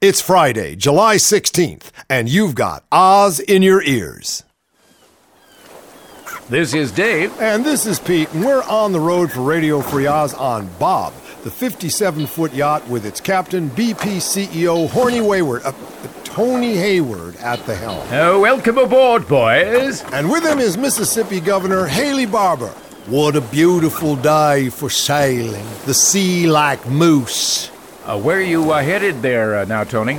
It's Friday, July 16th, and you've got Oz in your ears. This is Dave. And this is Pete, and we're on the road for Radio Free Oz on Bob, the 57 foot yacht with its captain, BP CEO Horny Wayward, uh, Tony Hayward at the helm. Oh, welcome aboard, boys. And with him is Mississippi Governor Haley Barbour. What a beautiful day for sailing. The sea like moose. Uh, where are you uh, headed there uh, now, Tony?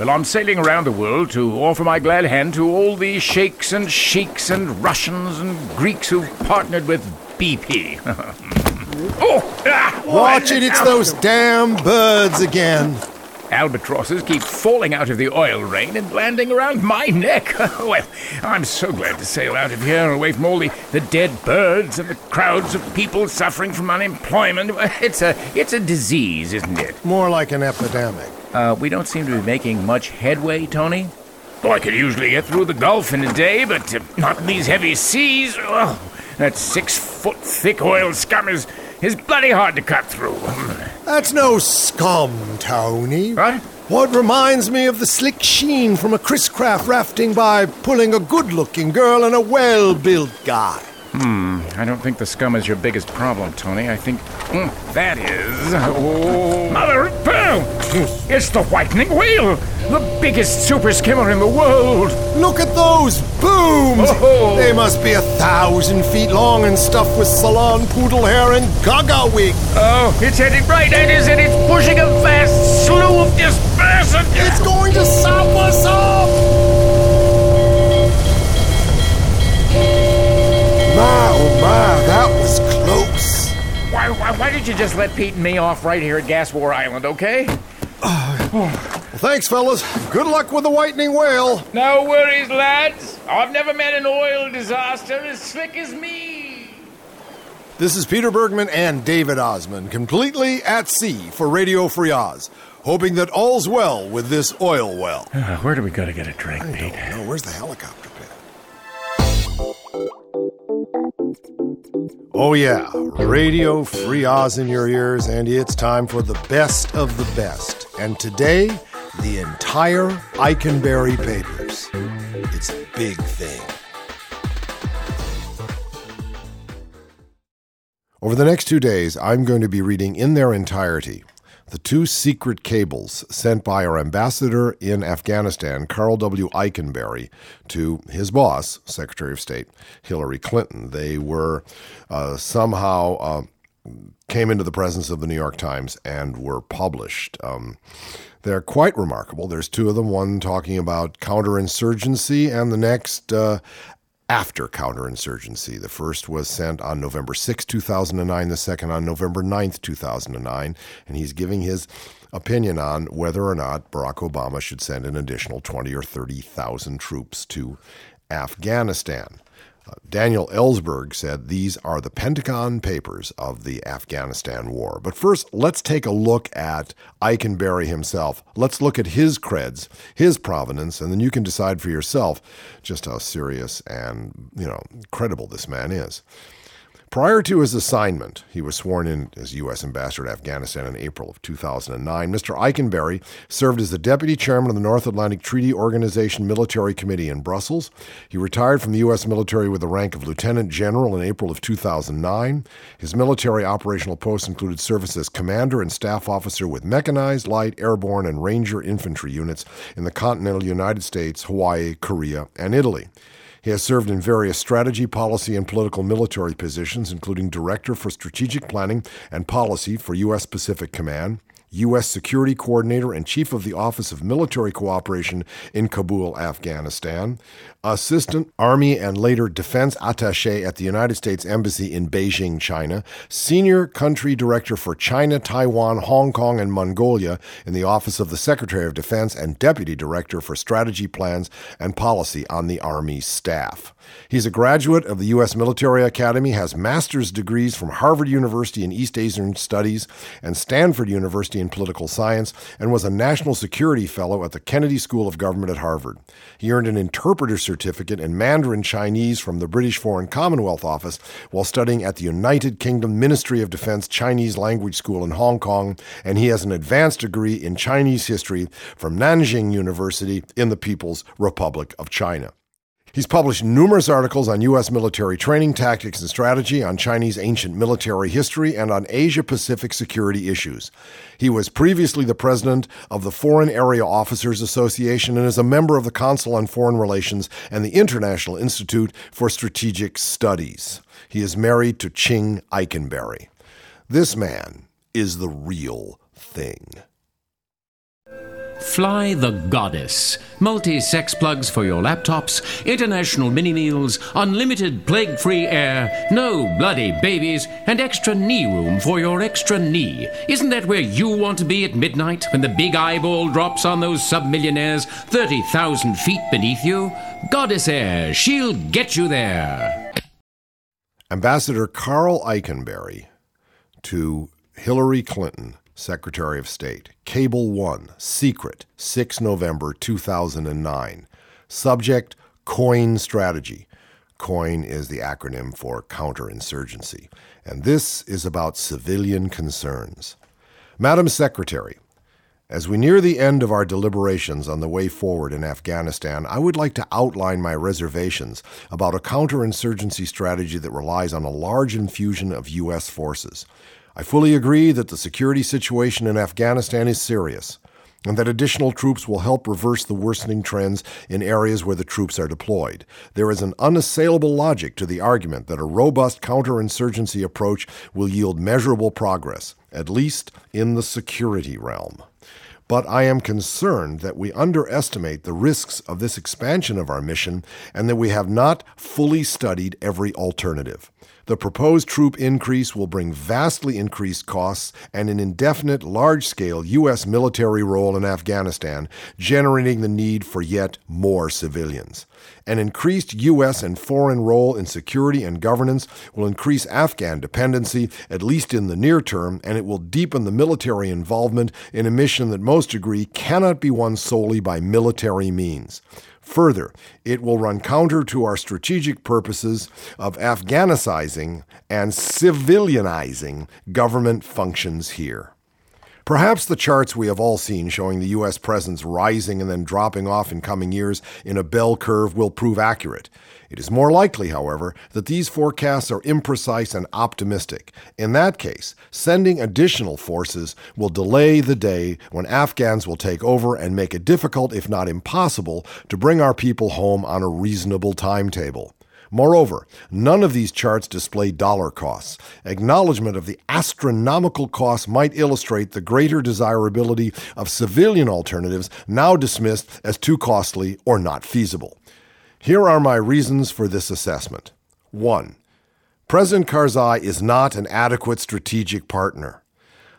Well, I'm sailing around the world to offer my glad hand to all the sheikhs and sheiks and Russians and Greeks who've partnered with BP. oh! Ah, Watch it, it's those damn birds again. Albatrosses keep falling out of the oil rain and landing around my neck. well, I'm so glad to sail out of here, away from all the, the dead birds and the crowds of people suffering from unemployment. It's a it's a disease, isn't it? More like an epidemic. Uh, we don't seem to be making much headway, Tony. Oh, I could usually get through the Gulf in a day, but uh, not in these heavy seas. Oh, that six foot thick oil scum is is bloody hard to cut through. That's no scum, Tony. What? What reminds me of the slick sheen from a Chris Craft rafting by pulling a good looking girl and a well built guy. Hmm, I don't think the scum is your biggest problem, Tony. I think mm, that is. Oh. Mother of pearl! It's the whitening whale! The biggest super skimmer in the world! Look at those booms! Oh. They must be a thousand feet long and stuffed with salon poodle hair and gaga wig. Oh, it's heading right at us and it's pushing a vast slew of dispersant! It's going to sop us up! My, oh my, that was close. Why, why, why did you just let Pete and me off right here at Gas War Island, okay? Well, thanks, fellas. Good luck with the whitening whale. No worries, lads. I've never met an oil disaster as slick as me. This is Peter Bergman and David Ossman, completely at sea for Radio Free Oz, hoping that all's well with this oil well. Uh, where do we go to get a drink, I Pete? Don't. Where's the helicopter? Oh, yeah, Radio Free Oz in your ears, and it's time for the best of the best. And today, the entire Eikenberry Papers. It's a big thing. Over the next two days, I'm going to be reading in their entirety the two secret cables sent by our ambassador in Afghanistan, Carl W. Eikenberry, to his boss, Secretary of State Hillary Clinton. They were uh, somehow uh, came into the presence of the New York Times and were published. Um, they're quite remarkable. There's two of them, one talking about counterinsurgency, and the next uh, after counterinsurgency. The first was sent on November 6, 2009, the second on November 9, 2009, and he's giving his opinion on whether or not Barack Obama should send an additional 20 or 30,000 troops to Afghanistan. Daniel Ellsberg said these are the Pentagon Papers of the Afghanistan War. But first, let's take a look at Eikenberry himself. Let's look at his creds, his provenance, and then you can decide for yourself just how serious and, you know, credible this man is. Prior to his assignment, he was sworn in as U.S. Ambassador to Afghanistan in April of 2009. Mr. Eikenberry served as the Deputy Chairman of the North Atlantic Treaty Organization Military Committee in Brussels. He retired from the U.S. military with the rank of Lieutenant General in April of 2009. His military operational posts included service as Commander and Staff Officer with Mechanized, Light, Airborne, and Ranger Infantry units in the continental United States, Hawaii, Korea, and Italy. He has served in various strategy, policy, and political military positions, including Director for Strategic Planning and Policy for U.S. Pacific Command, U.S. Security Coordinator and Chief of the Office of Military Cooperation in Kabul, Afghanistan, Assistant Army and later Defense Attache at the United States Embassy in Beijing, China, Senior Country Director for China, Taiwan, Hong Kong, and Mongolia in the Office of the Secretary of Defense, and Deputy Director for Strategy Plans and Policy on the Army staff. He's a graduate of the U.S. Military Academy, has master's degrees from Harvard University in East Asian Studies and Stanford University in political science and was a national security fellow at the Kennedy School of Government at Harvard. He earned an interpreter certificate in Mandarin Chinese from the British Foreign Commonwealth Office while studying at the United Kingdom Ministry of Defense Chinese Language School in Hong Kong, and he has an advanced degree in Chinese history from Nanjing University in the People's Republic of China. He's published numerous articles on U.S. military training, tactics, and strategy, on Chinese ancient military history, and on Asia Pacific security issues. He was previously the president of the Foreign Area Officers Association and is a member of the Council on Foreign Relations and the International Institute for Strategic Studies. He is married to Ching Eikenberry. This man is the real thing. Fly the Goddess. Multi sex plugs for your laptops, international mini meals, unlimited plague free air, no bloody babies, and extra knee room for your extra knee. Isn't that where you want to be at midnight when the big eyeball drops on those submillionaires 30,000 feet beneath you? Goddess Air, she'll get you there. Ambassador Carl Eikenberry to Hillary Clinton Secretary of State. Cable 1, Secret, 6 November 2009. Subject COIN Strategy. COIN is the acronym for counterinsurgency. And this is about civilian concerns. Madam Secretary, as we near the end of our deliberations on the way forward in Afghanistan, I would like to outline my reservations about a counterinsurgency strategy that relies on a large infusion of U.S. forces. I fully agree that the security situation in Afghanistan is serious and that additional troops will help reverse the worsening trends in areas where the troops are deployed. There is an unassailable logic to the argument that a robust counterinsurgency approach will yield measurable progress, at least in the security realm. But I am concerned that we underestimate the risks of this expansion of our mission and that we have not fully studied every alternative. The proposed troop increase will bring vastly increased costs and an indefinite, large scale U.S. military role in Afghanistan, generating the need for yet more civilians. An increased U.S. and foreign role in security and governance will increase Afghan dependency, at least in the near term, and it will deepen the military involvement in a mission that most agree cannot be won solely by military means. Further, it will run counter to our strategic purposes of Afghanicizing and civilianizing government functions here. Perhaps the charts we have all seen showing the U.S. presence rising and then dropping off in coming years in a bell curve will prove accurate. It is more likely, however, that these forecasts are imprecise and optimistic. In that case, sending additional forces will delay the day when Afghans will take over and make it difficult, if not impossible, to bring our people home on a reasonable timetable. Moreover, none of these charts display dollar costs. Acknowledgement of the astronomical costs might illustrate the greater desirability of civilian alternatives now dismissed as too costly or not feasible. Here are my reasons for this assessment. 1. President Karzai is not an adequate strategic partner.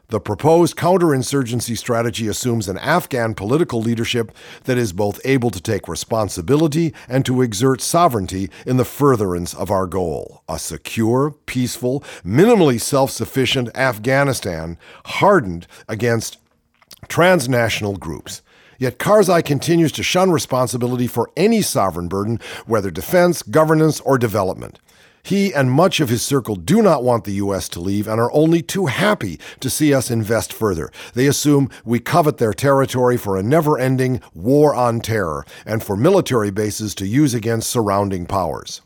The proposed counterinsurgency strategy assumes an Afghan political leadership that is both able to take responsibility and to exert sovereignty in the furtherance of our goal a secure, peaceful, minimally self sufficient Afghanistan hardened against transnational groups. Yet Karzai continues to shun responsibility for any sovereign burden, whether defense, governance, or development. He and much of his circle do not want the U.S. to leave and are only too happy to see us invest further. They assume we covet their territory for a never ending war on terror and for military bases to use against surrounding powers.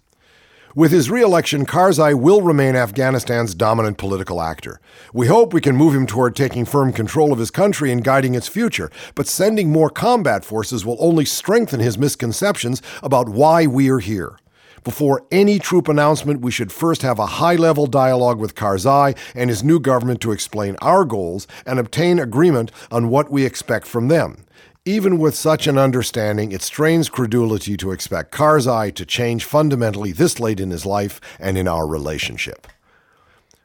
With his re-election, Karzai will remain Afghanistan's dominant political actor. We hope we can move him toward taking firm control of his country and guiding its future, but sending more combat forces will only strengthen his misconceptions about why we are here. Before any troop announcement, we should first have a high level dialogue with Karzai and his new government to explain our goals and obtain agreement on what we expect from them. Even with such an understanding, it strains credulity to expect Karzai to change fundamentally this late in his life and in our relationship.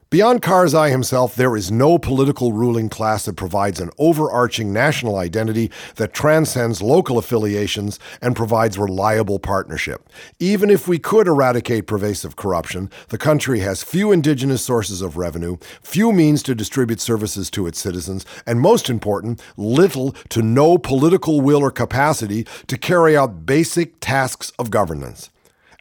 Beyond Karzai himself, there is no political ruling class that provides an overarching national identity that transcends local affiliations and provides reliable partnership. Even if we could eradicate pervasive corruption, the country has few indigenous sources of revenue, few means to distribute services to its citizens, and most important, little to no political will or capacity to carry out basic tasks of governance.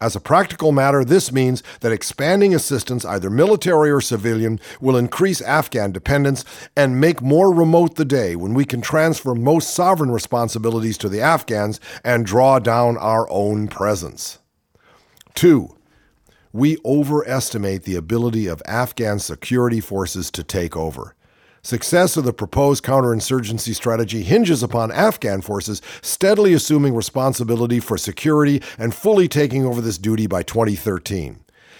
As a practical matter, this means that expanding assistance, either military or civilian, will increase Afghan dependence and make more remote the day when we can transfer most sovereign responsibilities to the Afghans and draw down our own presence. Two, we overestimate the ability of Afghan security forces to take over. Success of the proposed counterinsurgency strategy hinges upon Afghan forces steadily assuming responsibility for security and fully taking over this duty by 2013.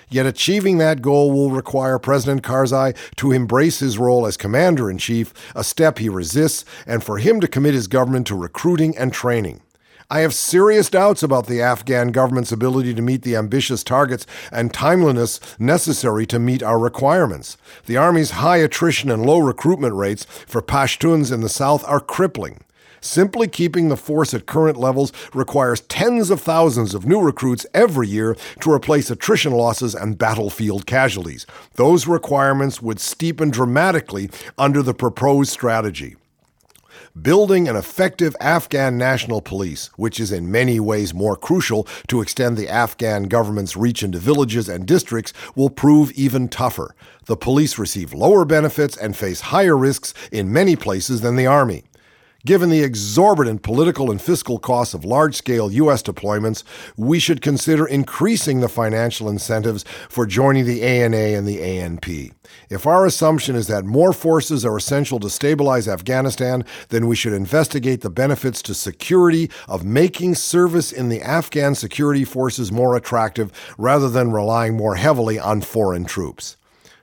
Yet achieving that goal will require President Karzai to embrace his role as commander in chief, a step he resists, and for him to commit his government to recruiting and training. I have serious doubts about the Afghan government's ability to meet the ambitious targets and timeliness necessary to meet our requirements. The Army's high attrition and low recruitment rates for Pashtuns in the South are crippling. Simply keeping the force at current levels requires tens of thousands of new recruits every year to replace attrition losses and battlefield casualties. Those requirements would steepen dramatically under the proposed strategy. Building an effective Afghan national police, which is in many ways more crucial to extend the Afghan government's reach into villages and districts, will prove even tougher. The police receive lower benefits and face higher risks in many places than the Army. Given the exorbitant political and fiscal costs of large scale U.S. deployments, we should consider increasing the financial incentives for joining the ANA and the ANP. If our assumption is that more forces are essential to stabilize Afghanistan, then we should investigate the benefits to security of making service in the Afghan security forces more attractive rather than relying more heavily on foreign troops.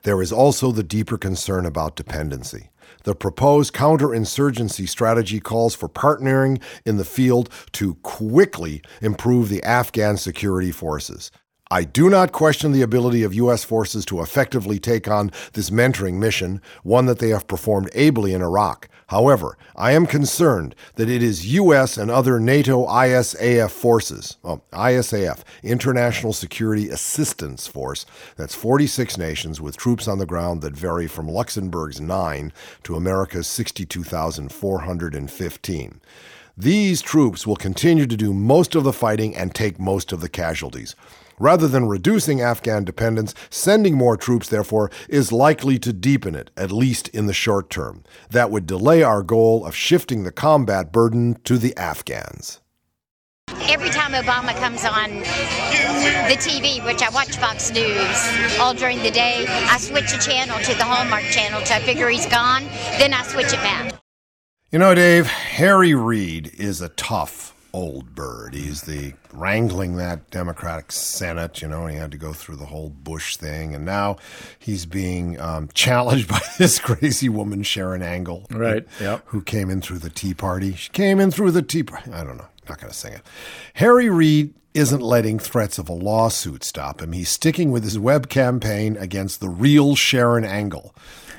There is also the deeper concern about dependency. The proposed counterinsurgency strategy calls for partnering in the field to quickly improve the Afghan security forces. I do not question the ability of U.S. forces to effectively take on this mentoring mission, one that they have performed ably in Iraq. However, I am concerned that it is U.S. and other NATO ISAF forces, oh, well, ISAF, International Security Assistance Force, that's 46 nations with troops on the ground that vary from Luxembourg's 9 to America's 62,415. These troops will continue to do most of the fighting and take most of the casualties. Rather than reducing Afghan dependence, sending more troops, therefore, is likely to deepen it, at least in the short term. That would delay our goal of shifting the combat burden to the Afghans. Every time Obama comes on the TV, which I watch Fox News all during the day, I switch a channel to the Hallmark channel till I figure he's gone, then I switch it back. You know, Dave, Harry Reid is a tough old bird. He's the wrangling that Democratic Senate, you know, he had to go through the whole Bush thing. And now he's being um, challenged by this crazy woman, Sharron Angle. Right. Yep. Who came in through the Tea Party. She came in through the Tea Party. I don't know. Not going to sing it. Harry Reid isn't letting threats of a lawsuit stop him. He's sticking with his web campaign against the real Sharron Angle.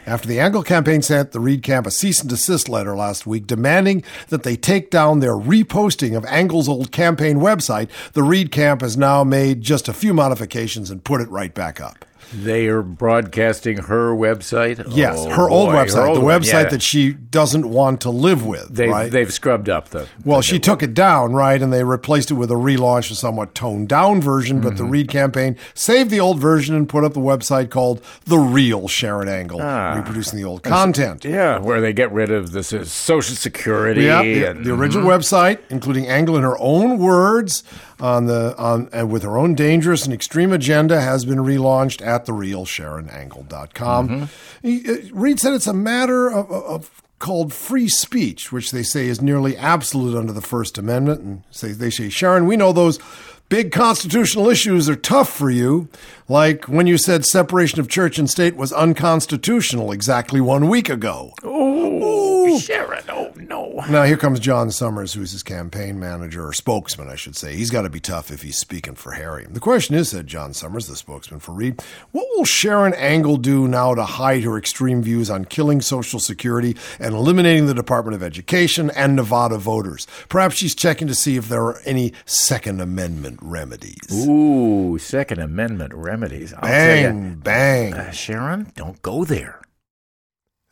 After the Angle campaign sent the Reid camp a cease and desist letter last week demanding that they take down their reposting of Angle's old campaign website, the Reid camp has now made just a few modifications and put it right back up. They are broadcasting her website. Yes, Oh, her old boy, website, her old the website yeah. that she doesn't want to live with. they've right? they've scrubbed up the. Well, she took it down, right, and they replaced it with a relaunch, a somewhat toned down version. But Mm-hmm. the Reid campaign saved the old version and put up the website called "The Real Sharron Angle," reproducing the old content. Ah. Yeah, where they get rid of this is Social Security. Yeah, the, and, the original website, including Angle in her own words, on the on and with her own dangerous and extreme agenda, has been relaunched at therealsharonangle.com. He, uh, Reid said it's a matter of, of, called free speech, which they say is nearly absolute under the First Amendment. And say they say, Sharron, we know those big constitutional issues are tough for you, like when you said separation of church and state was unconstitutional exactly one week ago. Oh, Oh, Sharron, oh no. Now, here comes Jon Summers, who's his campaign manager, or spokesman, I should say. He's got to be tough if he's speaking for Harry. The question is, said Jon Summers, the spokesman for Reid, what will Sharron Angle do now to hide her extreme views on killing Social Security and eliminating the Department of Education and Nevada voters? Perhaps she's checking to see if there are any Second Amendment remedies. Ooh, Second Amendment remedies. I'll bang, bang. Uh, Sharron, don't go there.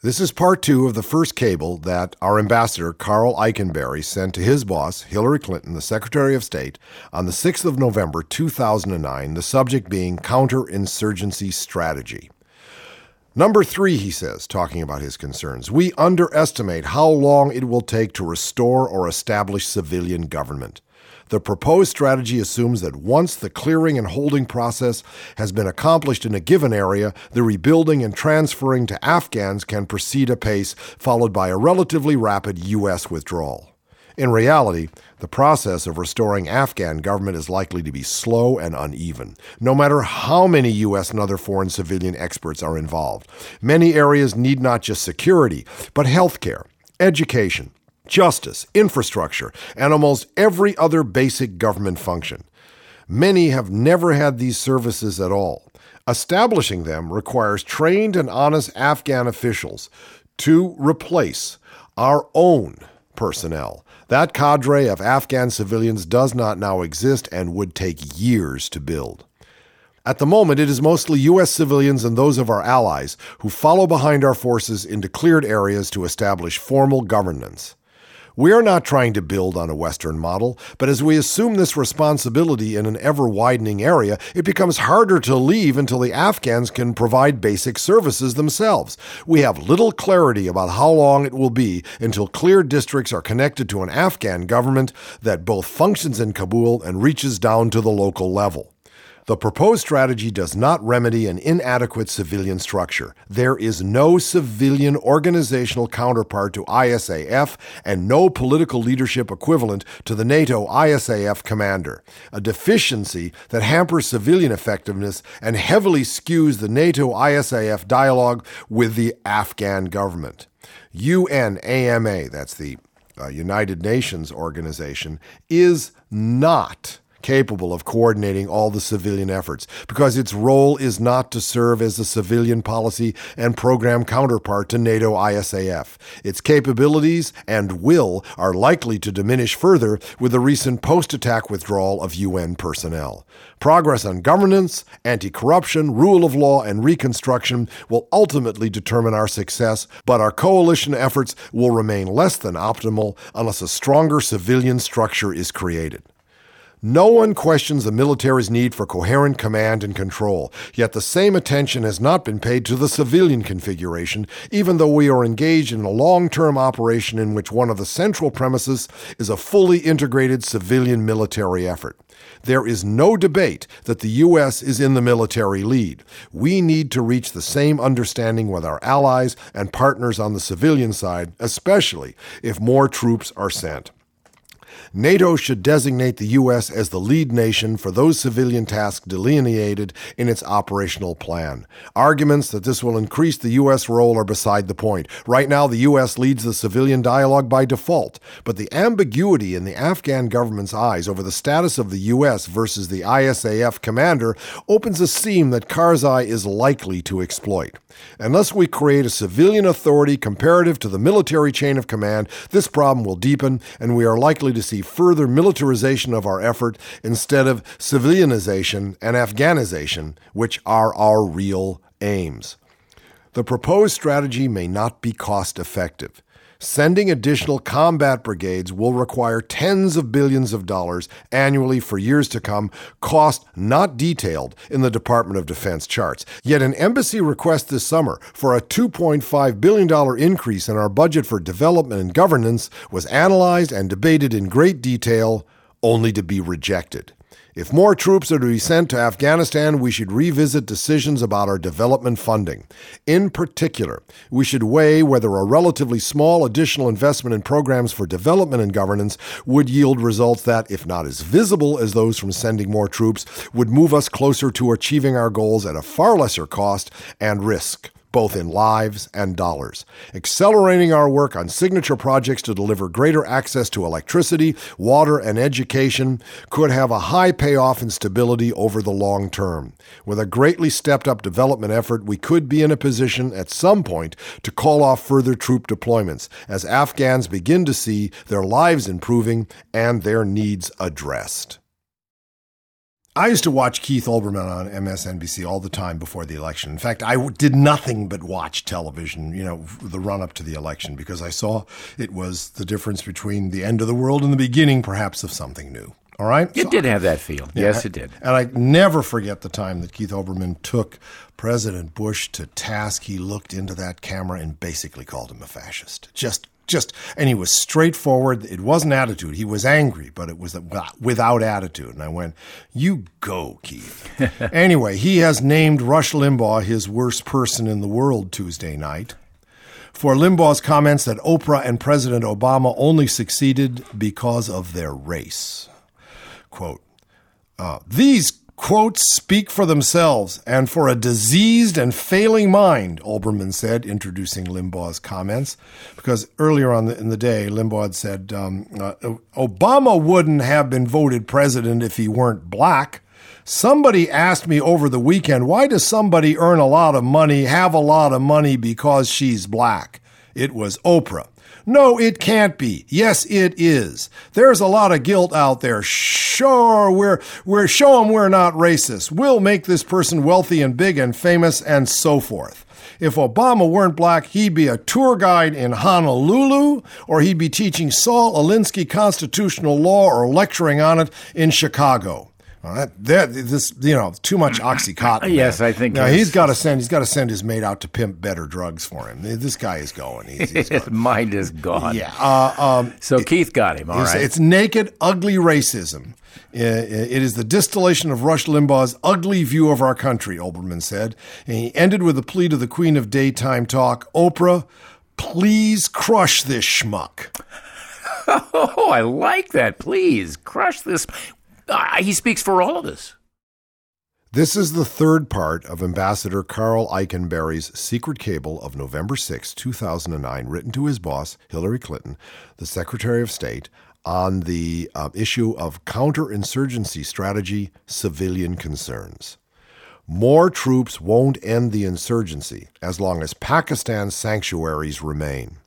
This is part two of the first cable that our ambassador, Carl Eikenberry, sent to his boss, Hillary Clinton, the Secretary of State, on the 6th of November 2009, the subject being counterinsurgency strategy. Number three, he says, talking about his concerns, we underestimate how long it will take to restore or establish civilian government. The proposed strategy assumes that once the clearing and holding process has been accomplished in a given area, the rebuilding and transferring to Afghans can proceed apace, followed by a relatively rapid U.S. withdrawal. In reality, the process of restoring Afghan government is likely to be slow and uneven, no matter how many U.S. and other foreign civilian experts are involved. Many areas need not just security, but healthcare, education, justice, infrastructure, and almost every other basic government function. Many have never had these services at all. Establishing them requires trained and honest Afghan officials to replace our own personnel. That cadre of Afghan civilians does not now exist and would take years to build. At the moment, it is mostly U.S. civilians and those of our allies who follow behind our forces into cleared areas to establish formal governance. We are not trying to build on a Western model, but as we assume this responsibility in an ever widening area, it becomes harder to leave until the Afghans can provide basic services themselves. We have little clarity about how long it will be until clear districts are connected to an Afghan government that both functions in Kabul and reaches down to the local level. The proposed strategy does not remedy an inadequate civilian structure. There is no civilian organizational counterpart to ISAF and no political leadership equivalent to the NATO ISAF commander, a deficiency that hampers civilian effectiveness and heavily skews the NATO ISAF dialogue with the Afghan government. UNAMA, that's the uh, United Nations organization, is not capable of coordinating all the civilian efforts because its role is not to serve as a civilian policy and program counterpart to NATO ISAF. Its capabilities and will are likely to diminish further with the recent post attack withdrawal of UN personnel. Progress on governance, anti corruption, rule of law, and reconstruction will ultimately determine our success, but our coalition efforts will remain less than optimal unless a stronger civilian structure is created. No one questions the military's need for coherent command and control, yet the same attention has not been paid to the civilian configuration, even though we are engaged in a long term operation in which one of the central premises is a fully integrated civilian military effort. There is no debate that the U.S. is in the military lead. We need to reach the same understanding with our allies and partners on the civilian side, especially if more troops are sent. NATO should designate the U.S. as the lead nation for those civilian tasks delineated in its operational plan. Arguments that this will increase the U.S. role are beside the point. Right now, the U.S. leads the civilian dialogue by default, but the ambiguity in the Afghan government's eyes over the status of the U.S. versus the ISAF commander opens a seam that Karzai is likely to exploit. Unless we create a civilian authority comparative to the military chain of command, this problem will deepen, and we are likely to see further militarization of our effort instead of civilianization and Afghanization, which are our real aims. The proposed strategy may not be cost effective. Sending additional combat brigades will require tens of billions of dollars annually for years to come, cost not detailed in the Department of Defense charts. Yet an embassy request this summer for a $2.5 billion increase in our budget for development and governance was analyzed and debated in great detail, only to be rejected. If more troops are to be sent to Afghanistan, we should revisit decisions about our development funding. In particular, we should weigh whether a relatively small additional investment in programs for development and governance would yield results that, if not as visible as those from sending more troops, would move us closer to achieving our goals at a far lesser cost and risk. Both in lives and dollars. Accelerating our work on signature projects to deliver greater access to electricity, water, and education could have a high payoff in stability over the long term. With a greatly stepped up development effort, we could be in a position at some point to call off further troop deployments as Afghans begin to see their lives improving and their needs addressed. I used to watch Keith Olbermann on MSNBC all the time before the election. In fact, I did nothing but watch television, you know, the run up to the election because I saw it was the difference between the end of the world and the beginning, perhaps, of something new. All right? It So- did have that feel. yeah, yes, it did. And I never forget the time that Keith Olbermann took President Bush to task. He looked into that camera and basically called him a fascist. Just, just, and he was straightforward. It wasn't attitude. He was angry, but it was without attitude. And I went, "You go, Keith." anyway, he has named Rush Limbaugh his worst person in the world Tuesday night for Limbaugh's comments that Oprah and President Obama only succeeded because of their race. Quote, uh, these quotes speak for themselves and for a diseased and failing mind, Olbermann said, introducing Limbaugh's comments. Because earlier on the, in the day, Limbaugh had said um, uh, Obama wouldn't have been voted president if he weren't black. Somebody asked me over the weekend, why does somebody earn a lot of money, have a lot of money because she's black? It was Oprah. No, it can't be. Yes, it is. There's a lot of guilt out there. Sure, we're, we're, show them we're not racist. We'll make this person wealthy and big and famous and so forth. If Obama weren't black, he'd be a tour guide in Honolulu, or he'd be teaching Saul Alinsky constitutional law or lecturing on it in Chicago. Well, that, that, this, you know, too much oxycontin. Yes, man. I think Now he's got to send. He's got to send his mate out to pimp better drugs for him. This guy is going. He's, he's His going. mind is gone. Yeah. Uh, um, So Keith got him. All it's, right. it's naked, ugly racism. It is the distillation of Rush Limbaugh's ugly view of our country, Olbermann said. And he ended with a plea to the queen of daytime talk Oprah, please crush this schmuck. oh, I like that. Please crush this. He speaks for all of us. This is the third part of Ambassador Carl Eikenberry's secret cable of November 6, 2009, written to his boss, Hillary Clinton, the Secretary of State, on the uh, issue of counterinsurgency strategy, civilian concerns. More troops won't end the insurgency as long as Pakistan's sanctuaries remain.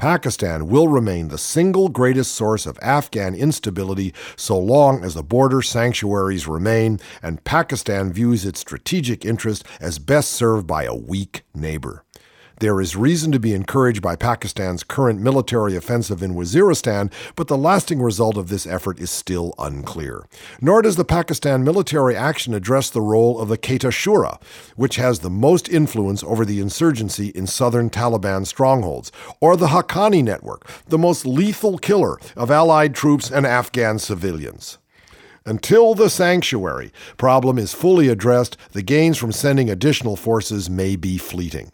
Pakistan will remain the single greatest source of Afghan instability so long as the border sanctuaries remain and Pakistan views its strategic interest as best served by a weak neighbor. There is reason to be encouraged by Pakistan's current military offensive in Waziristan, but the lasting result of this effort is still unclear. Nor does the Pakistan military action address the role of the Quetta Shura, which has the most influence over the insurgency in southern Taliban strongholds, or the Haqqani network, the most lethal killer of Allied troops and Afghan civilians. Until the sanctuary problem is fully addressed, the gains from sending additional forces may be fleeting.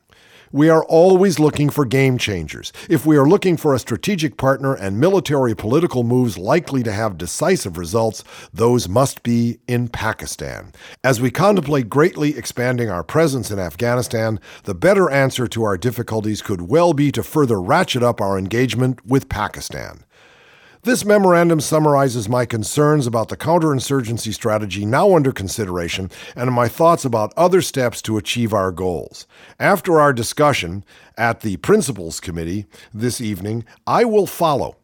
We are always looking for game changers. If we are looking for a strategic partner and military political moves likely to have decisive results, those must be in Pakistan. As we contemplate greatly expanding our presence in Afghanistan, the better answer to our difficulties could well be to further ratchet up our engagement with Pakistan. This memorandum summarizes my concerns about the counterinsurgency strategy now under consideration and my thoughts about other steps to achieve our goals. After our discussion at the Principals Committee this evening, I will follow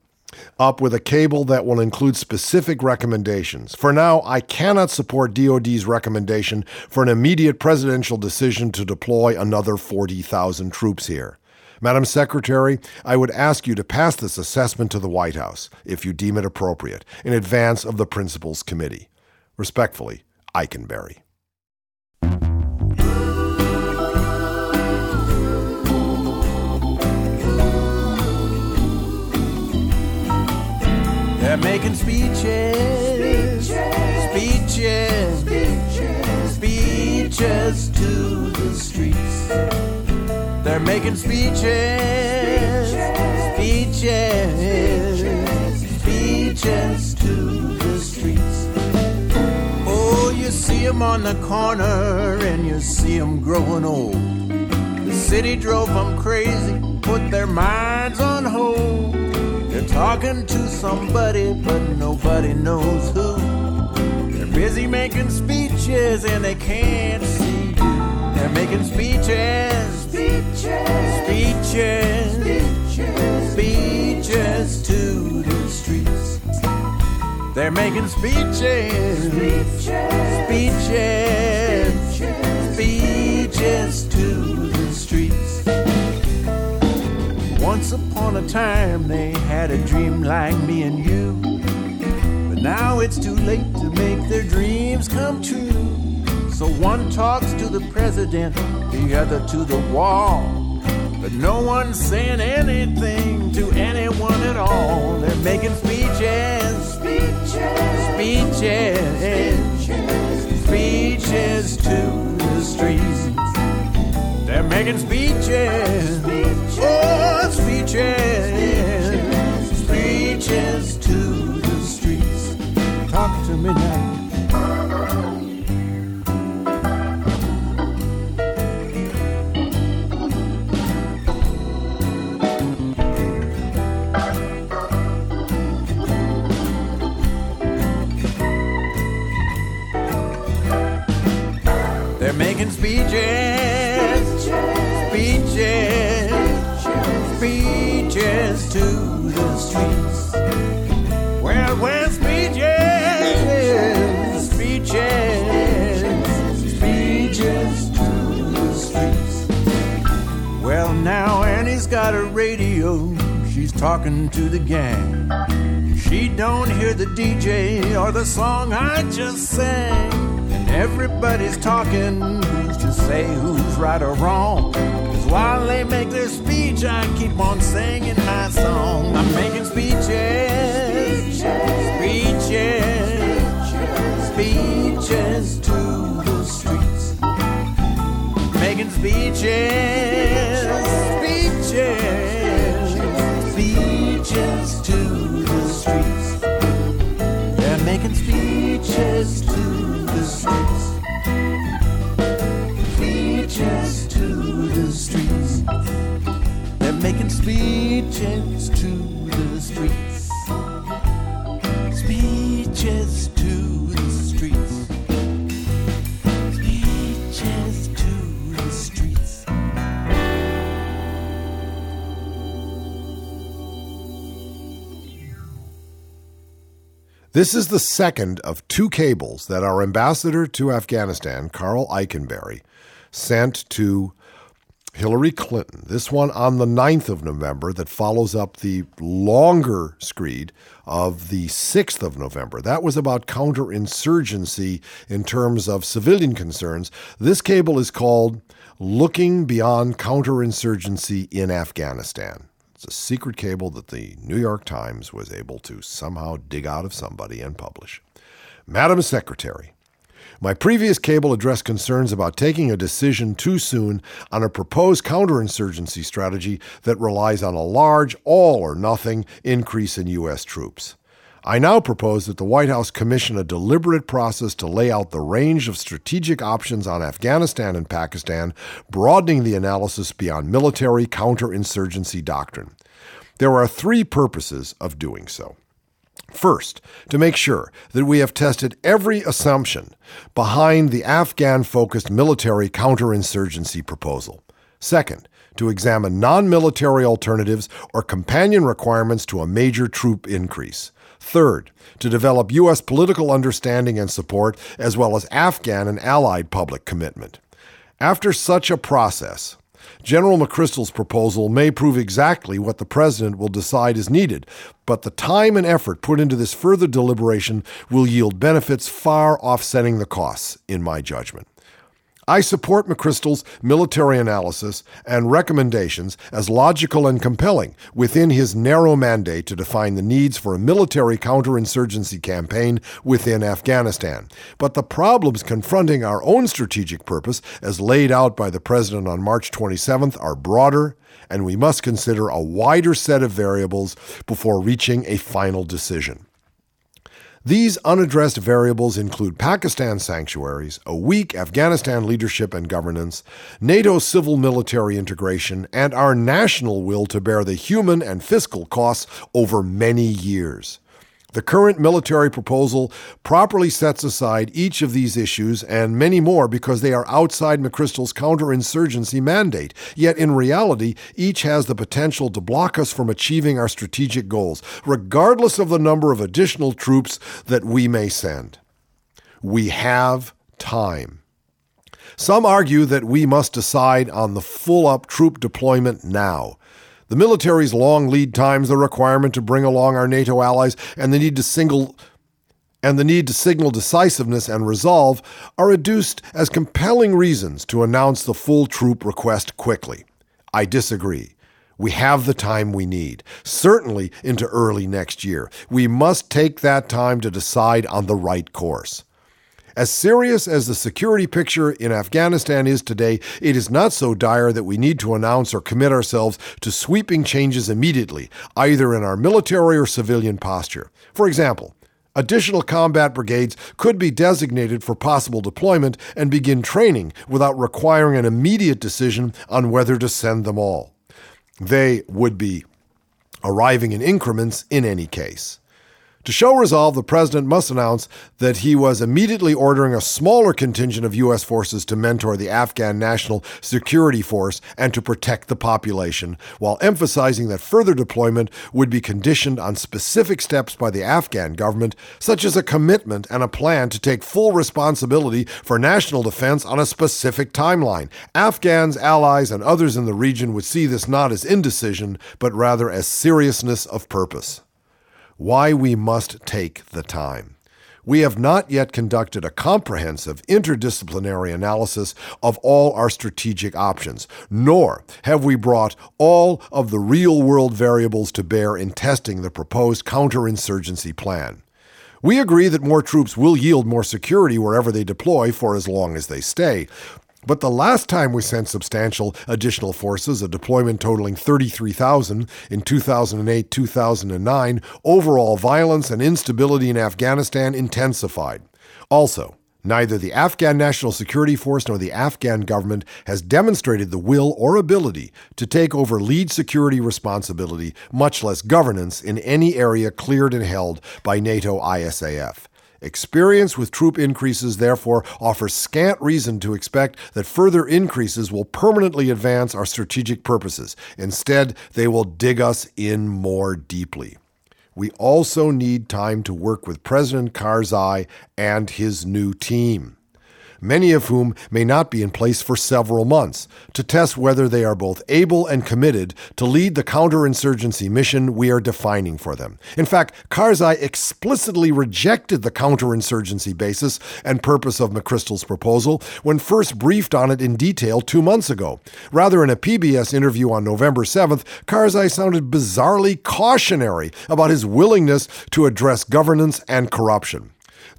up with a cable that will include specific recommendations. For now, I cannot support DoD's recommendation for an immediate presidential decision to deploy another 40,000 troops here. Madam Secretary, I would ask you to pass this assessment to the White House, if you deem it appropriate, in advance of the Principals Committee. Respectfully, Eikenberry. They're making speeches, speeches, speeches, speeches to the streets. They're making speeches, speeches, speeches to the streets. Oh, you see 'em on the corner and you see 'em growing old. The city drove them crazy, put their minds on hold. They're talking to somebody, but nobody knows who. They're busy making speeches and they can't. They're making speeches, speeches, speeches, speeches, speeches to the streets. They're making speeches, speeches, speeches, speeches to the streets. Once upon a time, they had a dream like me and you. But now it's too late to make their dreams come true. So one talks to the president, the other to the wall. But no one's saying anything to anyone at all. They're making speeches, speeches, speeches, speeches to the streets. They're making speeches, oh, speeches, speeches to the streets. Talk to me now. Speeches, speeches, speeches to the streets. Well, well, speeches, speeches, speeches to the streets. Well, now Annie's got a radio. She's talking to the gang. She don't hear the DJ or the song I just sang. And everybody's talking who's to say who's right or wrong. Cause while they make their speech, I keep on singing my song. I'm making speeches, speeches, speeches to the streets. Making speeches, speeches, speeches speeches to the streets. Speeches to the streets. Speeches to the streets. This is the second of two cables that our ambassador to Afghanistan, Carl Eikenberry, sent to Hillary Clinton. This one on the 9th of November that follows up the longer screed of the 6th of November. That was about counterinsurgency in terms of civilian concerns. This cable is called Looking Beyond Counterinsurgency in Afghanistan. It's a secret cable that the New York Times was able to somehow dig out of somebody and publish. Madam Secretary, my previous cable addressed concerns about taking a decision too soon on a proposed counterinsurgency strategy that relies on a large, all or nothing increase in U.S. troops. I now propose that the White House commission a deliberate process to lay out the range of strategic options on Afghanistan and Pakistan, broadening the analysis beyond military counterinsurgency doctrine. There are three purposes of doing so. First, to make sure that we have tested every assumption behind the Afghan focused military counterinsurgency proposal. Second, to examine non military alternatives or companion requirements to a major troop increase. Third, to develop U.S. political understanding and support, as well as Afghan and allied public commitment. After such a process, General McChrystal's proposal may prove exactly what the President will decide is needed, but the time and effort put into this further deliberation will yield benefits far offsetting the costs, in my judgment. I support McChrystal's military analysis and recommendations as logical and compelling within his narrow mandate to define the needs for a military counterinsurgency campaign within Afghanistan. But the problems confronting our own strategic purpose, as laid out by the President on March 27th, are broader, and we must consider a wider set of variables before reaching a final decision. These unaddressed variables include Pakistan sanctuaries, a weak Afghanistan leadership and governance, NATO civil military integration, and our national will to bear the human and fiscal costs over many years. The current military proposal properly sets aside each of these issues and many more because they are outside McChrystal's counterinsurgency mandate. Yet in reality, each has the potential to block us from achieving our strategic goals, regardless of the number of additional troops that we may send. We have time. Some argue that we must decide on the full up troop deployment now. The military's long lead times, the requirement to bring along our NATO allies, and the need to single and the need to signal decisiveness and resolve are adduced as compelling reasons to announce the full troop request quickly. I disagree. We have the time we need, certainly into early next year. We must take that time to decide on the right course. As serious as the security picture in Afghanistan is today, it is not so dire that we need to announce or commit ourselves to sweeping changes immediately, either in our military or civilian posture. For example, Additional combat brigades could be designated for possible deployment and begin training without requiring an immediate decision on whether to send them all. They would be arriving in increments in any case. To show resolve, the president must announce that he was immediately ordering a smaller contingent of U.S. forces to mentor the Afghan National Security Force and to protect the population, while emphasizing that further deployment would be conditioned on specific steps by the Afghan government, such as a commitment and a plan to take full responsibility for national defense on a specific timeline. Afghans, allies, and others in the region would see this not as indecision, but rather as seriousness of purpose why we must take the time. We have not yet conducted a comprehensive interdisciplinary analysis of all our strategic options, nor have we brought all of the real world variables to bear in testing the proposed counterinsurgency plan. We agree that more troops will yield more security wherever they deploy for as long as they stay, but the last time we sent substantial additional forces, a deployment totaling 33,000 in 2008 2009, overall violence and instability in Afghanistan intensified. Also, Neither the Afghan National Security Force nor the Afghan government has demonstrated the will or ability to take over lead security responsibility, much less governance, in any area cleared and held by NATO ISAF. Experience with troop increases, therefore, offers scant reason to expect that further increases will permanently advance our strategic purposes. Instead, they will dig us in more deeply. We also need time to work with President Karzai and his new team many of whom may not be in place for several months, to test whether they are both able and committed to lead the counterinsurgency mission we are defining for them. In fact, Karzai explicitly rejected the counterinsurgency basis and purpose of McChrystal's proposal when first briefed on it in detail two months ago. Rather, in a PBS interview on November 7th, Karzai sounded bizarrely cautionary about his willingness to address governance and corruption.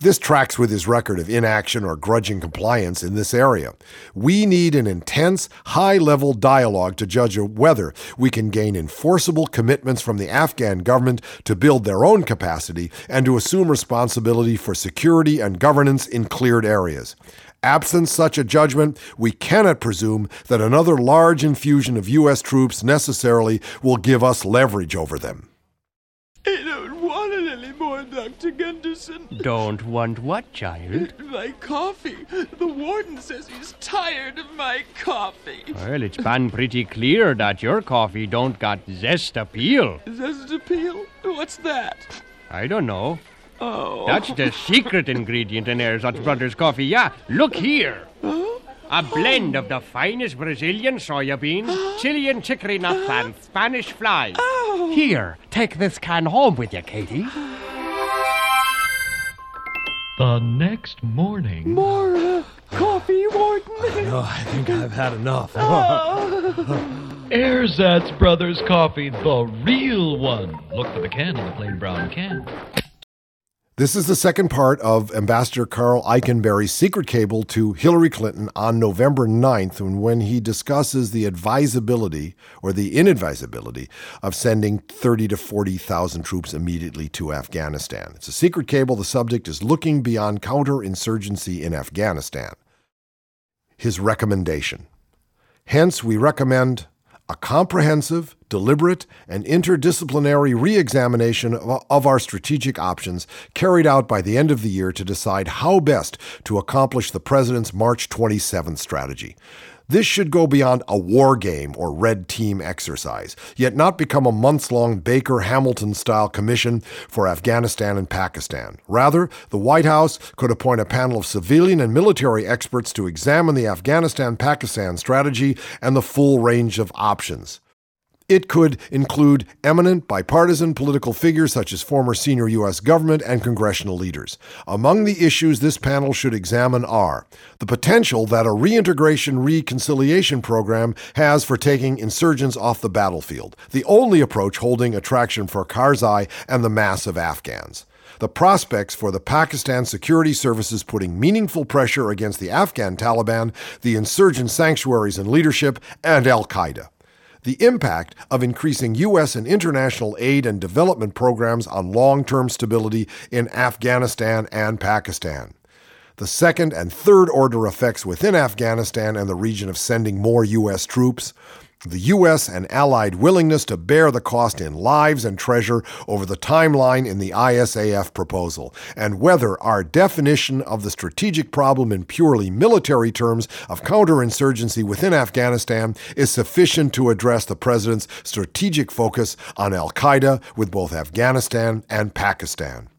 This tracks with his record of inaction or grudging compliance in this area. We need an intense, high level dialogue to judge whether we can gain enforceable commitments from the Afghan government to build their own capacity and to assume responsibility for security and governance in cleared areas. Absent such a judgment, we cannot presume that another large infusion of U.S. troops necessarily will give us leverage over them. I don't want it Dr. Gunderson. Don't want what, child? My coffee. The warden says he's tired of my coffee. Well, it's been pretty clear that your coffee don't got zest appeal. Zest appeal? What's that? I don't know. Oh. That's the secret ingredient in Ersatz Brothers coffee. Yeah, look here. Huh? A blend of the finest Brazilian soya beans, Chilean chicory nuts, and Spanish flies. Oh. Here, take this can home with you, Katie. The next morning. More uh, coffee, warden. No, I think I've had enough. Ersatz Brothers Coffee, the real one. Look for the can in the plain brown can. This is the second part of Ambassador Carl Eikenberry's secret cable to Hillary Clinton on November 9th when he discusses the advisability or the inadvisability of sending 30 to 40,000 troops immediately to Afghanistan. It's a secret cable. The subject is looking beyond counterinsurgency in Afghanistan. His recommendation. Hence, we recommend a comprehensive, deliberate, and interdisciplinary re examination of our strategic options carried out by the end of the year to decide how best to accomplish the President's March 27th strategy. This should go beyond a war game or red team exercise, yet not become a months long Baker Hamilton style commission for Afghanistan and Pakistan. Rather, the White House could appoint a panel of civilian and military experts to examine the Afghanistan Pakistan strategy and the full range of options. It could include eminent bipartisan political figures such as former senior U.S. government and congressional leaders. Among the issues this panel should examine are the potential that a reintegration reconciliation program has for taking insurgents off the battlefield, the only approach holding attraction for Karzai and the mass of Afghans the prospects for the Pakistan security services putting meaningful pressure against the Afghan Taliban, the insurgent sanctuaries and leadership, and Al Qaeda the impact of increasing U.S. and international aid and development programs on long term stability in Afghanistan and Pakistan. The second and third order effects within Afghanistan and the region of sending more U.S. troops, the U.S. and Allied willingness to bear the cost in lives and treasure over the timeline in the ISAF proposal, and whether our definition of the strategic problem in purely military terms of counterinsurgency within Afghanistan is sufficient to address the President's strategic focus on Al Qaeda with both Afghanistan and Pakistan.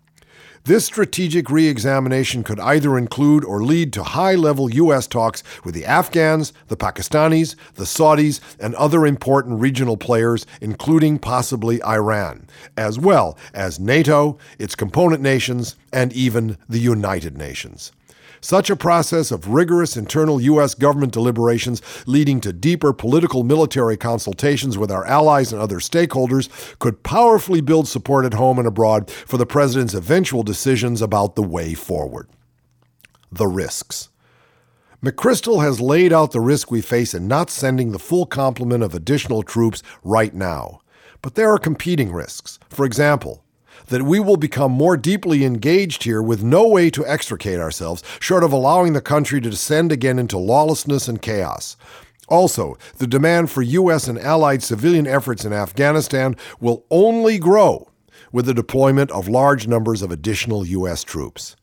This strategic re examination could either include or lead to high level U.S. talks with the Afghans, the Pakistanis, the Saudis, and other important regional players, including possibly Iran, as well as NATO, its component nations, and even the United Nations. Such a process of rigorous internal U.S. government deliberations leading to deeper political military consultations with our allies and other stakeholders could powerfully build support at home and abroad for the President's eventual decisions about the way forward. The risks. McChrystal has laid out the risk we face in not sending the full complement of additional troops right now. But there are competing risks. For example, that we will become more deeply engaged here with no way to extricate ourselves, short of allowing the country to descend again into lawlessness and chaos. Also, the demand for U.S. and allied civilian efforts in Afghanistan will only grow with the deployment of large numbers of additional U.S. troops.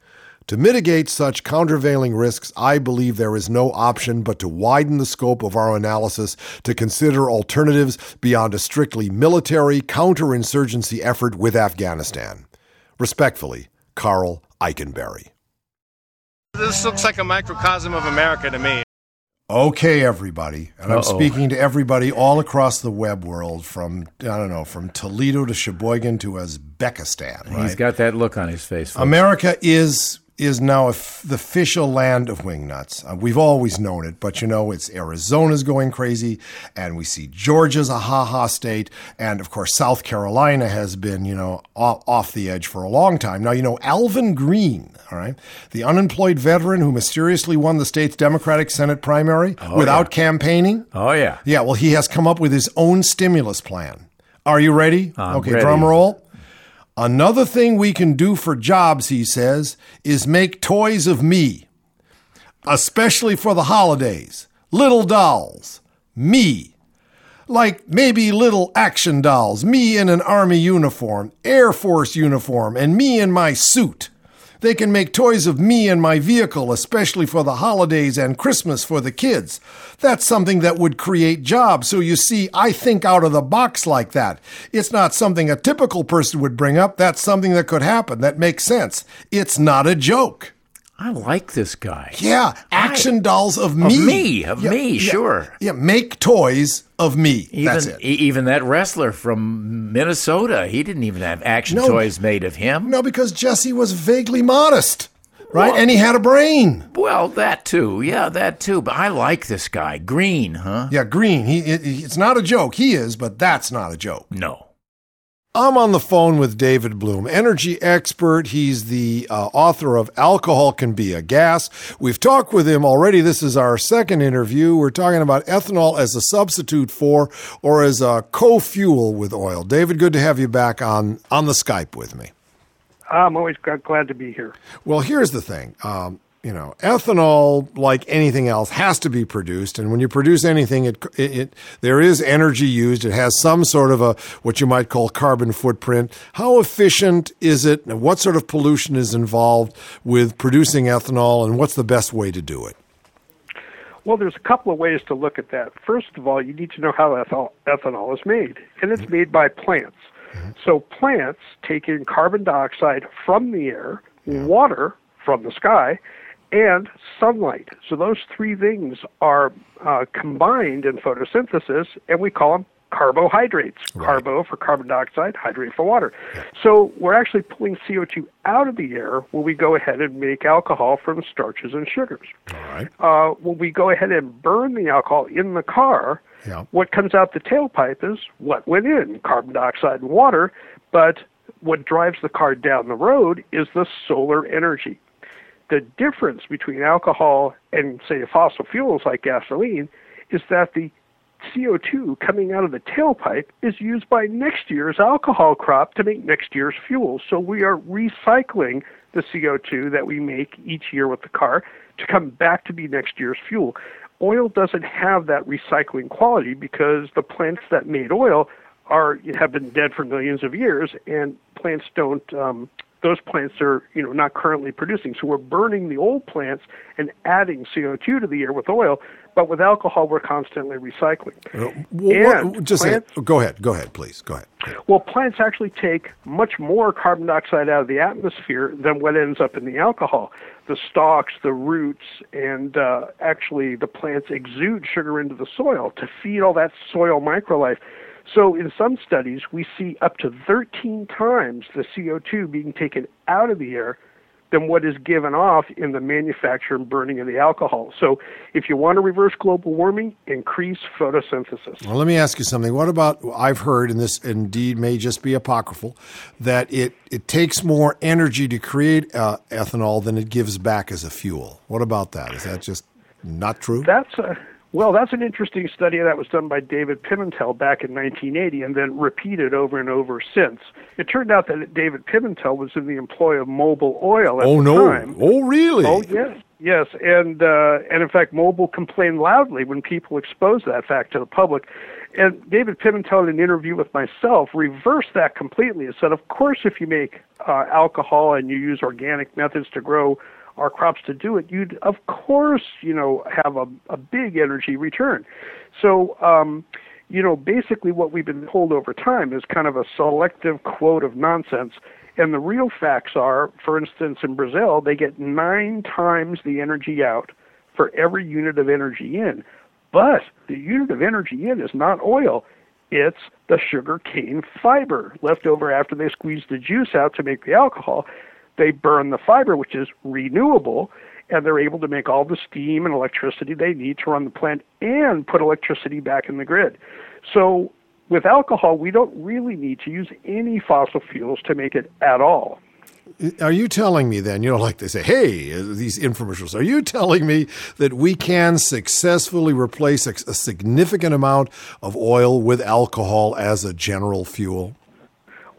To mitigate such countervailing risks, I believe there is no option but to widen the scope of our analysis to consider alternatives beyond a strictly military counterinsurgency effort with Afghanistan. Respectfully, Carl Eikenberry. This looks like a microcosm of America to me. Okay, everybody. And I'm speaking to everybody all across the web world from, I don't know, from Toledo to Sheboygan to Uzbekistan. Right? He's got that look on his face. folks. America is is now a f- the official land of wingnuts. Uh, we've always known it, but you know, it's Arizona's going crazy, and we see Georgia's a ha ha state, and of course, South Carolina has been, you know, off, off the edge for a long time. Now, you know, Alvin Greene, all right, the unemployed veteran who mysteriously won the state's Democratic Senate primary without campaigning. Oh, yeah. Yeah, well, he has come up with his own stimulus plan. Are you ready? I'm okay, ready. drum roll. Another thing we can do for jobs, he says, is make toys of me, especially for the holidays. Little dolls. Me. Like maybe little action dolls, me in an army uniform, Air Force uniform, and me in my suit. They can make toys of me and my vehicle, especially for the holidays and Christmas for the kids. That's something that would create jobs. So you see, I think out of the box like that. It's not something a typical person would bring up. That's something that could happen. That makes sense. It's not a joke. I like this guy. Yeah, action dolls of me. Of me, of Yeah, me, yeah, sure. Yeah, make toys of me. Even, That's it. e- even that wrestler from Minnesota, he didn't even have action No. toys made of him. No, because Jesse was vaguely modest, right? and he had a brain. Well, that too. Yeah, that too. But I like this guy. Greene, huh? Yeah, Greene. He, it, it's not a joke. He is, but that's not a joke. No. I'm on the phone with David Bloom, energy expert. He's the uh, author of Alcohol Can Be a Gas. We've talked with him already. This is our second interview. We're talking about ethanol as a substitute for or as a co fuel with oil. David, good to have you back on, on the Skype with me. I'm always glad to be here. Well, here's the thing. Um, you know, ethanol, like anything else, has to be produced. And when you produce anything, it, it, it, there is energy used. It has some sort of a what you might call carbon footprint. How efficient is it? And what sort of pollution is involved with producing ethanol? And what's the best way to do it? Well, there's a couple of ways to look at that. First of all, you need to know how ethanol, ethanol is made, and it's made by plants. Mm-hmm. So plants take in carbon dioxide from the air, yeah. water from the sky, and sunlight. So those three things are uh, combined in photosynthesis, and we call them carbohydrates. Right. Carbo for carbon dioxide, hydrate for water. Yeah. So we're actually pulling CO2 out of the air when we go ahead and make alcohol from starches and sugars. All right. Uh, when we go ahead and burn the alcohol in the car, yeah. what comes out the tailpipe is what went in carbon dioxide and water, but what drives the car down the road is the solar energy the difference between alcohol and, say, fossil fuels like gasoline is that the CO2 coming out of the tailpipe is used by next year's alcohol crop to make next year's fuel. So we are recycling the CO2 that we make each year with the car to come back to be next year's fuel. Oil doesn't have that recycling quality because the plants that made oil are have been dead for millions of years, and plants don't um, those plants are you know not currently producing. So we're burning the old plants and adding CO2 to the air with oil, but with alcohol we're constantly recycling. Uh, well, just plants, go ahead, go ahead, please, go ahead. Well, plants actually take much more carbon dioxide out of the atmosphere than what ends up in the alcohol. The stalks, the roots, and uh, actually the plants exude sugar into the soil to feed all that soil microlife. So, in some studies, we see up to 13 times the CO2 being taken out of the air than what is given off in the manufacture and burning of the alcohol. So, if you want to reverse global warming, increase photosynthesis. Well, let me ask you something. What about I've heard, and this indeed may just be apocryphal, that it, it takes more energy to create uh, ethanol than it gives back as a fuel. What about that? Is that just not true? That's a well, that's an interesting study that was done by David Pimentel back in 1980 and then repeated over and over since. It turned out that David Pimentel was in the employ of Mobil Oil at oh, the no. time. Oh, really? Oh, yes. Yes, and uh, and in fact, Mobil complained loudly when people exposed that fact to the public. And David Pimentel, in an interview with myself, reversed that completely and said, "Of course, if you make uh, alcohol and you use organic methods to grow our crops to do it, you'd of course, you know, have a, a big energy return. So, um, you know, basically what we've been told over time is kind of a selective quote of nonsense. And the real facts are, for instance, in Brazil, they get nine times the energy out for every unit of energy in. But the unit of energy in is not oil, it's the sugar cane fiber left over after they squeeze the juice out to make the alcohol they burn the fiber, which is renewable, and they're able to make all the steam and electricity they need to run the plant and put electricity back in the grid. So with alcohol, we don't really need to use any fossil fuels to make it at all. Are you telling me then, you know, like they say, hey, these infomercials, are you telling me that we can successfully replace a, a significant amount of oil with alcohol as a general fuel?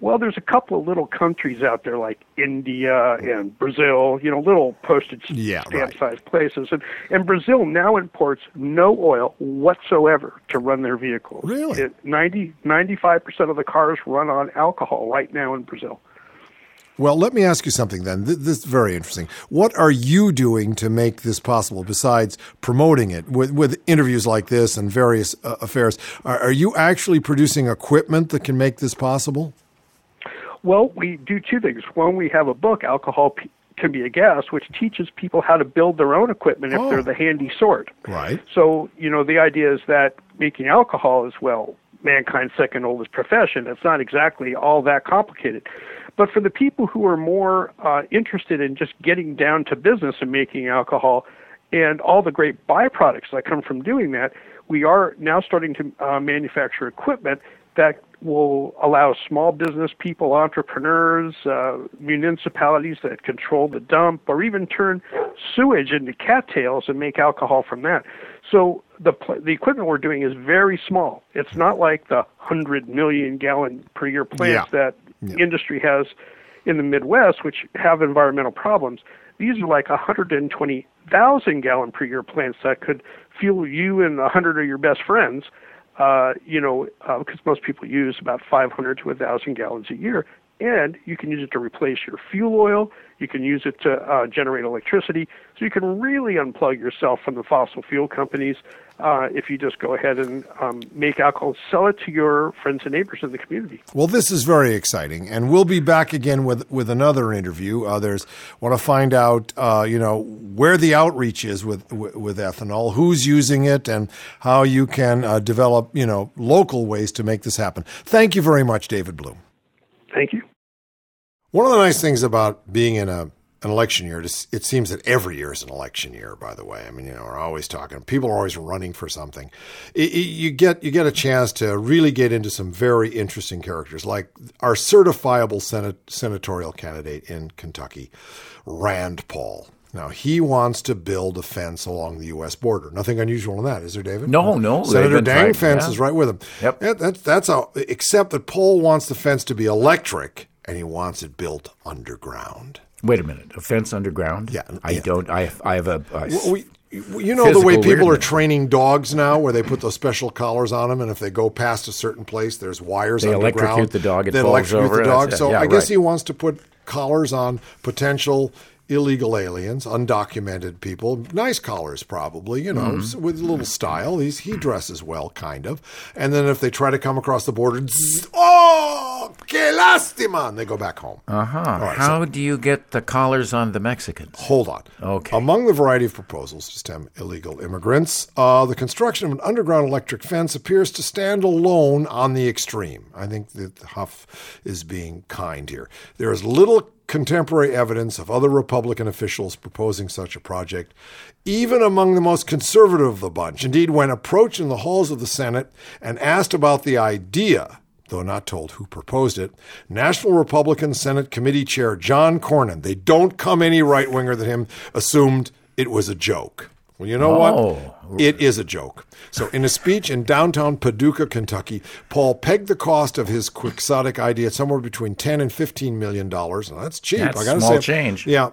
Well, there's a couple of little countries out there like India and Brazil, you know, little postage yeah, stamp sized places. And, and Brazil now imports no oil whatsoever to run their vehicles. Really? It, 90, 95% of the cars run on alcohol right now in Brazil. Well, let me ask you something then. This is very interesting. What are you doing to make this possible besides promoting it with, with interviews like this and various uh, affairs? Are, are you actually producing equipment that can make this possible? Well, we do two things. One, we have a book, Alcohol P- Can Be a Gas, which teaches people how to build their own equipment if oh. they're the handy sort. Right. So, you know, the idea is that making alcohol is, well, mankind's second oldest profession. It's not exactly all that complicated. But for the people who are more uh, interested in just getting down to business and making alcohol and all the great byproducts that come from doing that, we are now starting to uh, manufacture equipment that will allow small business people, entrepreneurs, uh, municipalities that control the dump, or even turn sewage into cattails and make alcohol from that. So the pl- the equipment we're doing is very small. It's not like the hundred million gallon per year plants Yeah. that industry has in the Midwest, which have environmental problems. These are like 120,000 gallon per year plants that could fuel you and 100 of your best friends. Uh, you know, because most people use about 500 to 1,000 gallons a year, and you can use it to replace your fuel oil. You can use it to uh, generate electricity. So you can really unplug yourself from the fossil fuel companies uh, if you just go ahead and um, make alcohol, sell it to your friends and neighbors in the community. Well, this is very exciting, and we'll be back again with with another interview. Uh, there's want to find out, uh, you know, where the outreach is with, with with ethanol, who's using it, and how you can uh, develop, you know, local ways to make this happen. Thank you very much, David Bloom. Thank you. One of the nice things about being in a an election year, it it seems that every year is an election year. By the way, I mean, you know, we're always talking. People are always running for something. It, it- you get you get a chance to really get into some very interesting characters, like our certifiable senate, senatorial candidate in Kentucky, Rand Paul. Now he wants to build a fence along the U.S. border. Nothing unusual in that, is there, David? No, no, Senator Dang Fence yeah. is right with him. Yep. Yeah, that, that's a, except that Paul wants the fence to be electric, and he wants it built underground. Wait a minute, a fence underground? Yeah, I yeah. don't. I I have a. a Well, we, you know the way physical people are training dogs now, where they put those special collars on them, and if they go past a certain place, there's wires They underground. electrocute the dog, it They falls electrocute over, the dog. it. So Yeah, I guess right. he wants to put collars on potential illegal aliens, undocumented people. Nice collars, probably, you know, Mm-hmm. with a little style. He's he dresses well, kind of. And then if they try to come across the border, zzz, oh, que lástima, and they go back home. Uh huh. Right, so- How do you get the collars on the Mexicans? Hold on. Okay. Among the variety of proposals to stem illegal immigrants, uh, the construction of an underground electric fence appears to stand alone on the extreme. I think that Huff is being kind here. There is little contemporary evidence of other Republican officials proposing such a project, even among the most conservative of the bunch. Indeed, when approached in the halls of the Senate and asked about the idea, though not told who proposed it, National Republican Senate Committee Chair John Cornyn, they don't come any right winger than him, assumed it was a joke. Well, you know Oh. what? It is a joke. So, in a speech in downtown Paducah, Kentucky, Paul pegged the cost of his quixotic idea at somewhere between 10 and 15 million dollars. Now, that's cheap. That's I gotta small say, change. Yeah.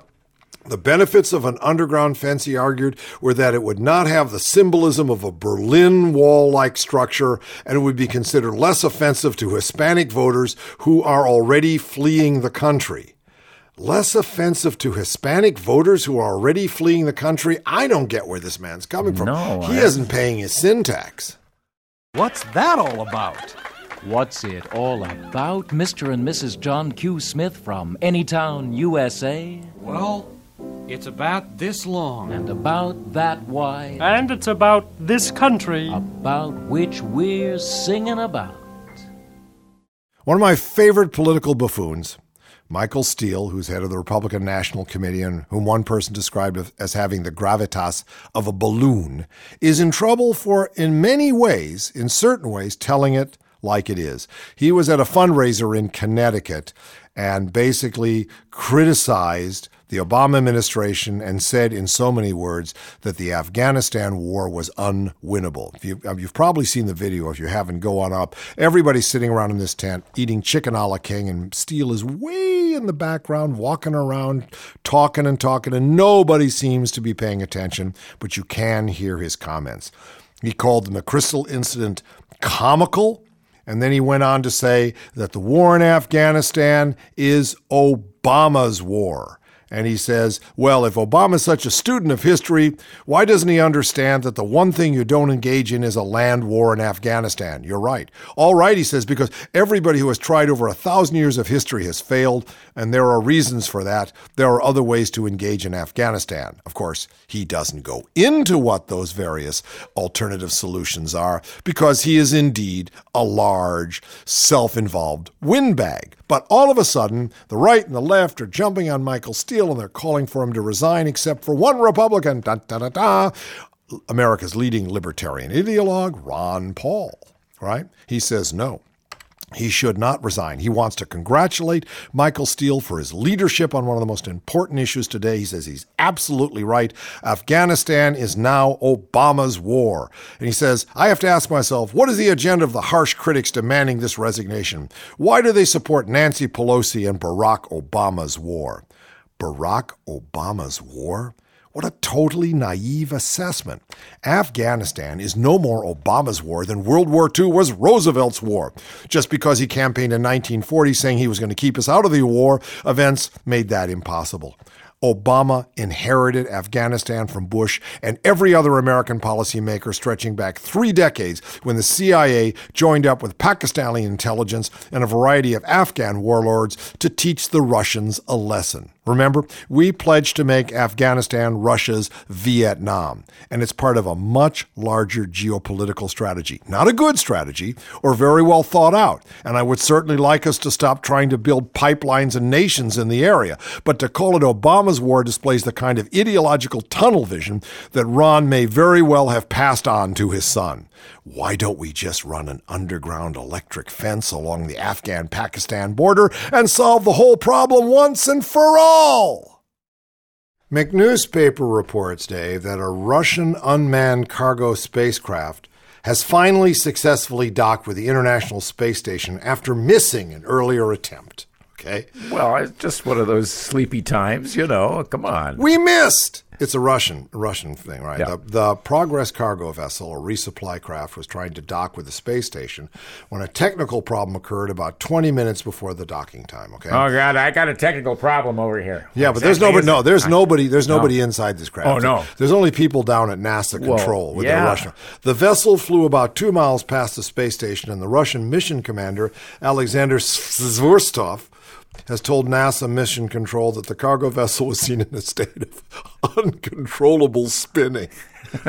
The benefits of an underground fence, he argued, were that it would not have the symbolism of a Berlin Wall like structure and it would be considered less offensive to Hispanic voters who are already fleeing the country. Less offensive to Hispanic voters who are already fleeing the country? I don't get where this man's coming from. No, he I- isn't paying his sin tax. What's that all about? What's it all about, Mr. and Mrs. John Q. Smith from Anytown, USA? Well, it's about this long. And about that wide. And it's about this country. About which we're singing about. One of my favorite political buffoons, Michael Steele, who's head of the Republican National Committee and whom one person described as having the gravitas of a balloon, is in trouble for, in many ways, in certain ways, telling it like it is. He was at a fundraiser in Connecticut and basically criticized the Obama administration and said in so many words that the Afghanistan war was unwinnable. You, um, you've probably seen the video. If you haven't, go on up. Everybody's sitting around in this tent eating chicken a la king, and Steele is way in the background, walking around, talking and talking, and nobody seems to be paying attention, but you can hear his comments. He called the McChrystal incident comical. And then he went on to say that the war in Afghanistan is Obama's war. And he says, well, if Obama's such a student of history, why doesn't he understand that the one thing you don't engage in is a land war in Afghanistan? You're right. All right, he says, because everybody who has tried over a thousand years of history has failed, and there are reasons for that. There are other ways to engage in Afghanistan. Of course, he doesn't go into what those various alternative solutions are because he is indeed a large, self involved windbag. But all of a sudden, the right and the left are jumping on Michael Steele and they're calling for him to resign, except for one Republican, da, da, da, da, America's leading libertarian ideologue, Ron Paul. Right? He says no. He should not resign. He wants to congratulate Michael Steele for his leadership on one of the most important issues today. He says he's absolutely right. Afghanistan is now Obama's war. And he says, I have to ask myself, what is the agenda of the harsh critics demanding this resignation? Why do they support Nancy Pelosi and Barack Obama's war? Barack Obama's war? What a totally naive assessment. Afghanistan is no more Obama's war than World War II was Roosevelt's war. Just because he campaigned in 1940 saying he was going to keep us out of the war, events made that impossible. Obama inherited Afghanistan from Bush and every other American policymaker stretching back three decades when the CIA joined up with Pakistani intelligence and a variety of Afghan warlords to teach the Russians a lesson. Remember, we pledged to make Afghanistan Russia's Vietnam, and it's part of a much larger geopolitical strategy. Not a good strategy or very well thought out, and I would certainly like us to stop trying to build pipelines and nations in the area. But to call it Obama's war displays the kind of ideological tunnel vision that Ron may very well have passed on to his son. Why don't we just run an underground electric fence along the Afghan Pakistan border and solve the whole problem once and for all? McNewspaper reports, Dave, that a Russian unmanned cargo spacecraft has finally successfully docked with the International Space Station after missing an earlier attempt. Okay? Well, it's just one of those sleepy times, you know. Come on. We missed. It's a Russian Russian thing, right? Yeah. The, the Progress cargo vessel, a resupply craft, was trying to dock with the space station when a technical problem occurred about 20 minutes before the docking time. Okay. Oh God, I got a technical problem over here. Yeah, but there's nobody. No, there's nobody. There's No. nobody inside this craft. Oh, no. There's only people down at NASA Whoa, control with yeah. the Russian. The vessel flew about two miles past the space station, and the Russian mission commander Alexander Skvortsov has told NASA Mission Control that the cargo vessel was seen in a state of uncontrollable spinning.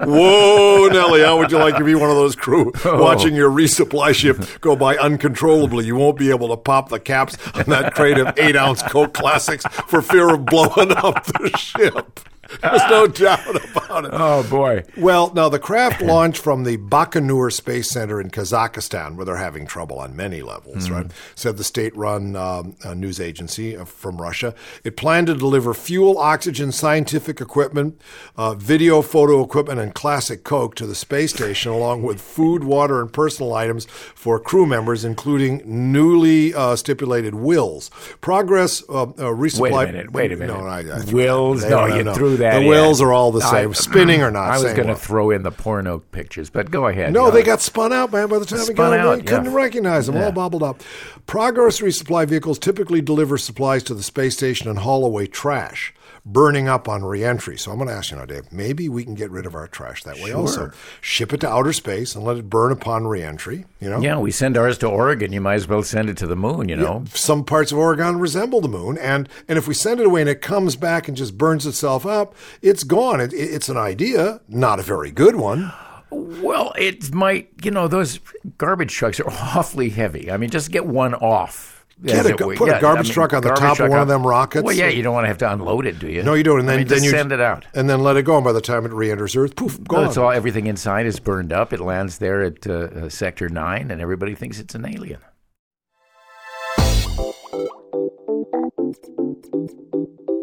Whoa, Nellie, how would you like to be one of those crew Oh. watching your resupply ship go by uncontrollably? You won't be able to pop the caps on that crate of eight ounce Coke Classics for fear of blowing up the ship. There's no doubt about it. Oh boy. Well, now the craft launched from the Baikonur Space Center in Kazakhstan, where they're having trouble on many levels, Mhm. right? Said the state run um, uh, news agency uh, from Russia. It planned to deliver fuel, oxygen, scientific equipment, uh, video, photo equipment, and classic Coke to the space station, along with food, water, and personal items for crew members, including newly uh, stipulated wills. Progress uh, uh, resupply. Wait a minute. Wait a minute. No, I, I Wills? they No, you know. threw that. The wills are all the same. I- Spinning or not. I was same going to throw in the porno pictures, but go ahead. No, they got spun out, man. By the time we got them, out, couldn't yeah. recognize them. Yeah. All bobbled up. Progress resupply vehicles typically deliver supplies to the space station and haul away trash, burning up on reentry. So I'm going to ask you now, Dave. Maybe we can get rid of our trash that way. Sure. Also, ship it to outer space and let it burn upon reentry. You know. Yeah, we send ours to Oregon. You might as well send it to the moon. You know. Yeah, some parts of Oregon resemble the moon, and and if we send it away and it comes back and just burns itself up, it's gone. It, it- it's an idea, not a very good one. Well, it might. You know, those garbage trucks are awfully heavy. I mean, just get one off. Get a- put a Yeah, garbage I mean, truck on the top of one on- of them rockets. Well, yeah, you don't want to have to unload it, do you? No, you don't. And I then, mean, then you send it out. and then let it go. And by the time it re-enters Earth, poof, gone. it's all everything inside is burned up. It lands there at uh, uh, Sector Nine, and everybody thinks it's an alien.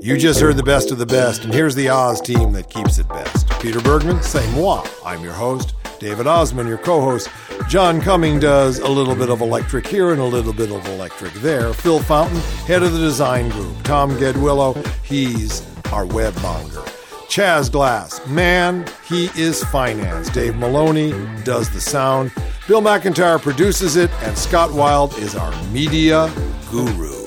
You just heard the best of the best, and here's the Oz team that keeps it best. Peter Bergman, c'est moi. I'm your host. David Ossman, your co-host. John Cumming does a little bit of electric here and a little bit of electric there. Phil Fountain, head of the design group. Tom Gedwillow, he's our web monger. Chaz Glass, man, he is finance. Dave Maloney does the sound. Bill McIntyre produces it, and Scott Wild is our media guru.